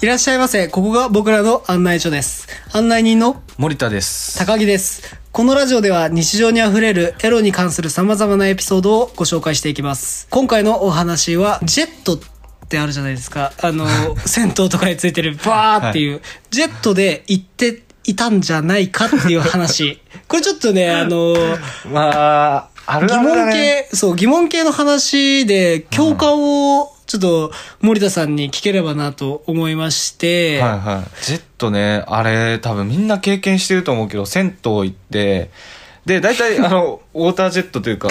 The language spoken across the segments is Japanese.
いらっしゃいませ。ここが僕らの案内所です。案内人の森田です。高木です。このラジオでは日常にあふれるエロに関する様々なエピソードをご紹介していきます。今回のお話は、ジェットってあるじゃないですか。あの、銭湯とかについてるバーっていう、ジェットで行っていたんじゃないかっていう話。これちょっとね、あの、まあ、ある疑あるだ問ね。系、そう、疑問系の話で共感をちょっと森田さんに聞ければなと思いまして、はいはい。ジェットね、あれ多分みんな経験してると思うけど、銭湯行って、で、大体あの、ウォータージェットというか、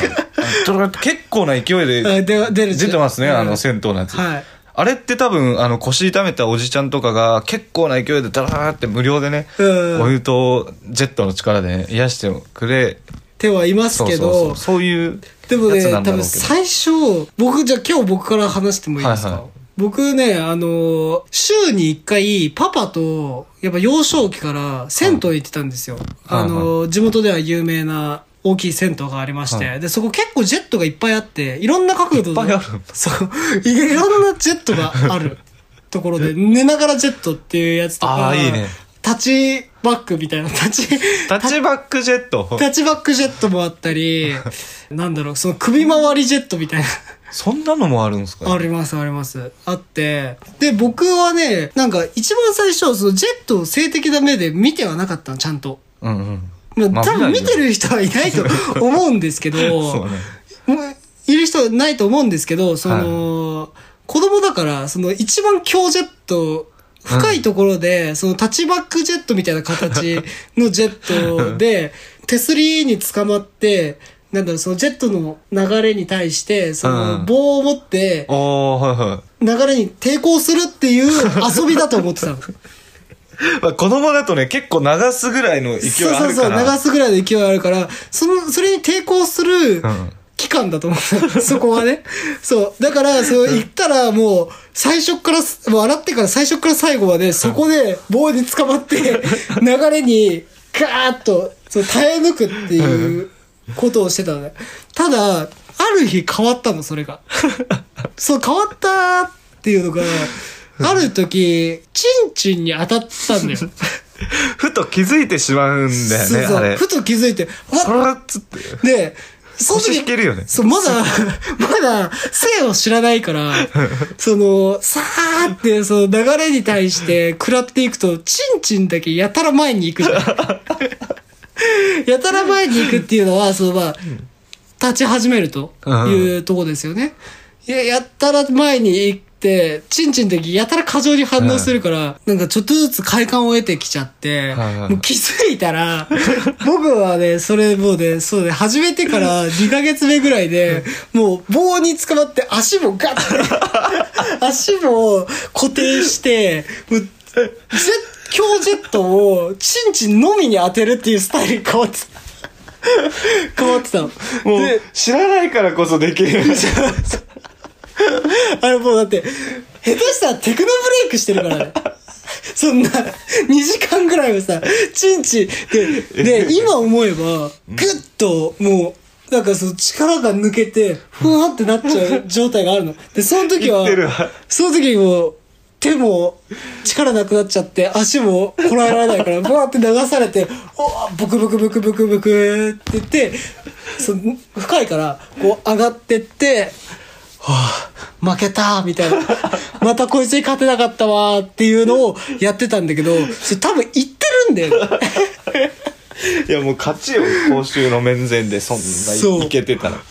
結構な勢い あでで出てますね、うんあの銭湯のやつ。はい。あれって多分、あの、腰痛めたおじちゃんとかが結構な勢いでダラーって無料でね、うんお湯とジェットの力で、ね、癒してくれ、手はいますそうけど、そうそう、そういうでもね、多分。最初、僕、じゃあ今日僕から話してもいいですか、はいはい。僕ね、あの、週に一回、パパと、やっぱ幼少期から銭湯行ってたんですよ。はい。あの、地元では有名な大きい銭湯がありまして、はで、そこ結構ジェットがいっぱいあって、いろんな角度いっぱいあるそう、いいろんなジェットがあるところで、寝ながらジェットっていうやつとか、立ちバックみたいな、立ち、タッチバックジェット？タッチバックジェットもあったり、なんだろう、その首回りジェットみたいな。そんなのもあるんですか？あります、あります。あって。で、僕はね、なんか一番最初、そのジェットを性的な目で見てはなかったの、ちゃんと。うんうん。まあ、まあ多分見てる人はいないと 思うんですけど、そうね。いる人ないと思うんですけど、その、子供だから、その一番強ジェット、深いところで、そのタッチバックジェットみたいな形 のジェットで、手すりに捕まって、なんだろう、そのジェットの流れに対して、そのうん棒を持って。流れに抵抗するっていう遊びだと思ってたの。まあ、子供だとね、結構流すぐらいの勢いそうあるかそうそう、ら。流すぐらいの勢いあるから、その、それに抵抗するうん期間だと思う。そこはね。そう。だから、そう、行ったらもう、最初からす、もう洗ってから最初から最後まで、そこで棒に捕まって、流れに、ガーッと、そう、耐え抜くっていうことをしてたのね。ただ、ある日変わったの、それが。そう、変わったっていうのが、ある時、チンチンに当たったんだよ。ふと気づいてしまうんだよね、そうそうあれ。ふと気づいて、そわらっつって。で、その時腰引けるよね。そう、まだ、まだ、性を知らないから、その、さーって、その流れに対して食らっていくと、チンチンだけやたら前に行くじゃん。やたら前に行くっていうのは、そのまあ、立ち始めるというとこですよね。いや、やったら前にチンチンだけやたら過剰に反応するから、なんかちょっとずつ快感を得てきちゃって、はいはいもう気づいたら、僕はね、それもうね、そうね、始めてから2ヶ月目ぐらいで、もう棒に捕まって足もガッて、足も固定して、もう、ジェ強ジェットをチンチンのみに当てるっていうスタイルに変わってた。変わってたの。もうで、知らないからこそできる。あれもうだって、下手したらテクノブレイクしてるからね。そんな、2時間ぐらいはさ、チンチン、で、で、今思えば、ぐっと、もう、なんかその力が抜けて、ふわーってなっちゃう状態があるの。で、その時はその時にもう、手も力なくなっちゃって、足もこらえられないから、ブワーって流されて、おーブクブクブクブクブクって言って、そ深いから、こう上がってって、はあ、負けたみたいな。またこいつに勝てなかったわーっていうのをやってたんだけど、それ多分言ってるんだよね。いや、もう勝ちよ、公衆の面前でそんないけてたら。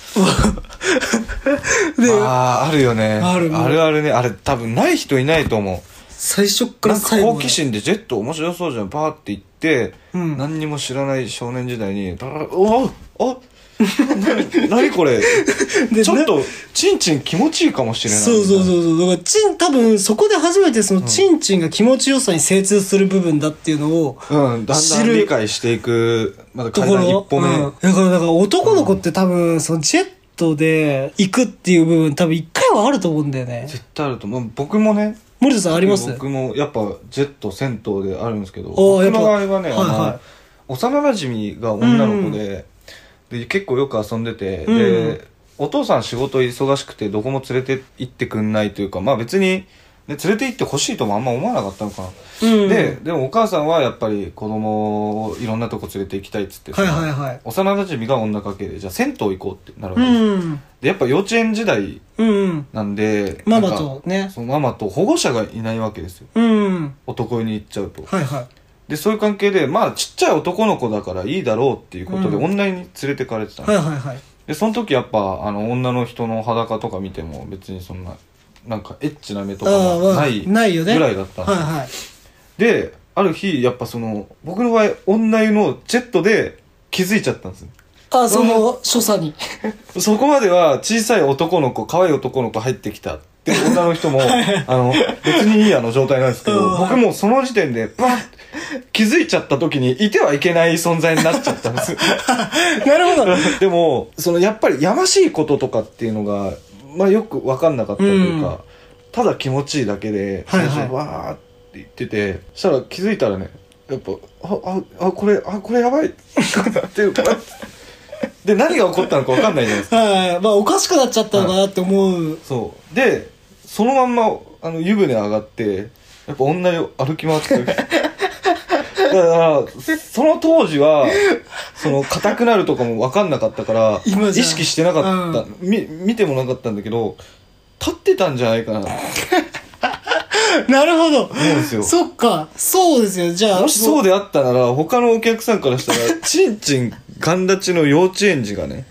で、ああ、あるよね。あるあるあるね。あれ多分ない人いないと思最初う。なんかから最後好奇心でジェット面白そうじゃん、パーって言って、うん何にも知らない少年時代に、おお何？これちょっと、チンチン気持ちいいかもしれない。そうそうそうそう。だから、チン、多分、そこで初めてその、チンチンが気持ちよさに精通する部分だっていうのを、うん、だんだん理解していく、まだところ。階段一歩目。うんだから、だから男の子って多分、その、ジェットで行くっていう部分、多分一回はあると思うんだよね。絶対あると思う。僕もね、森田さんあります僕もやっぱジェット銭湯であるんですけど僕の場合はね、はいはい幼馴染が女の子で,、で結構よく遊んでて、うん。でお父さん仕事忙しくてどこも連れて行ってくんないというかまあ別にで連れて行ってほしいともあんま思わなかったのかな、うん。ででもお母さんはやっぱり子供をいろんなとこ連れて行きたいっつってさはいはいはい。幼馴染が女家系でじゃあ銭湯行こうってなるわうけです、んでやっぱ幼稚園時代うんうん。なんでママとね。そのママと保護者がいないわけですよ。うん。男湯に行っちゃうと。はいはいでそういう関係でまあちっちゃい男の子だからいいだろうっていうことでうん。女湯に連れてかれてたの、はいはいはい。でその時やっぱあの女の人の裸とか見ても別にそんななんかエッチな目とかああまあがないないよね。ぐらいだったんですよ。はいはい。である日やっぱその僕の場合女湯のジェットで気づいちゃったんですよ。あその所作に。そこまでは小さい男の子可愛い男の子入ってきたって女の人もあの別にいいやの状態なんですけうん。ど僕もその時点でバッ気づいちゃった時にいてはいけない存在になっちゃったんです。なるほど。でもそのやっぱりやましいこととかっていうのが、まあ、よく分かんなかったというか、うん。ただ気持ちいいだけではいはい。最初わーって言っててそしたら気づいたらねやっぱあああこれあこれやばい。っていうかで何が起こったのか分かんないじゃないですか。はいまあおかしくなっちゃったのかなって思う。そう。でそのまんまあの湯船上がってやっぱ女湯歩き回ってからその当時はその硬くなるとかも分かんなかったから意識してなかった、み見てもなかったんだけど立ってたんじゃないかな。なるほど。うんですよ。そっか。そうですよ。じゃあもしそうであったなら他のお客さんからしたらちんちんガン立ちの幼稚園児がね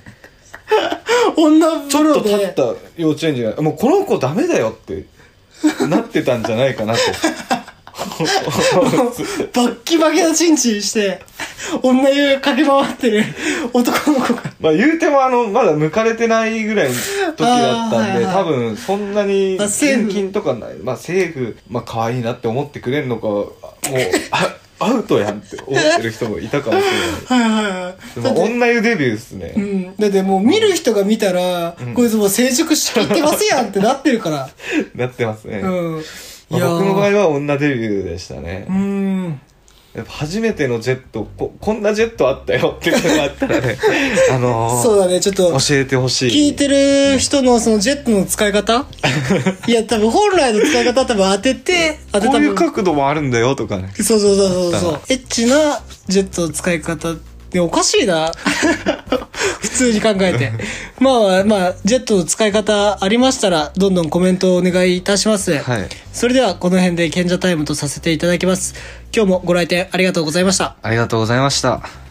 女ち風呂で。ょっと立った幼稚園児がもうこの子ダメだよってなってたんじゃないかなと バッキバキのチンチンして女湯駆け回ってる男の子がまあ言うてもあの、まだ向かれてないぐらいの時だったんで、あーはいはい多分そんなにまあセーフ現金とかない。まあセーフ、まあ可愛いなって思ってくれるのか、もう、あアウトやんって思ってる人もいたかもしれない。はいはいはいでも女湯デビューですね。うん、だってもう見る人が見たら、こいつもう成熟しきってますやんってなってるから。なってますね。うん。まあ、僕の場合は女デビューでしたね。うん。やっぱ初めてのジェットこ、こんなジェットあったよっていうのがあったらね、あのーそうだね、ちょっと、教えてほしい。聞いてる人のそのジェットの使い方？いや、多分本来の使い方は多分当てて、当てこういう。角度もあるんだよとかね。そうそうそうそうだそう。エッチなジェットの使い方っておかしいな。普通に考えて。まあまあ、まあ、ジェットの使い方ありましたら、どんどんコメントをお願いいたします。はい。それではこの辺で賢者タイムとさせていただきます。今日もご来店ありがとうございました。ありがとうございました。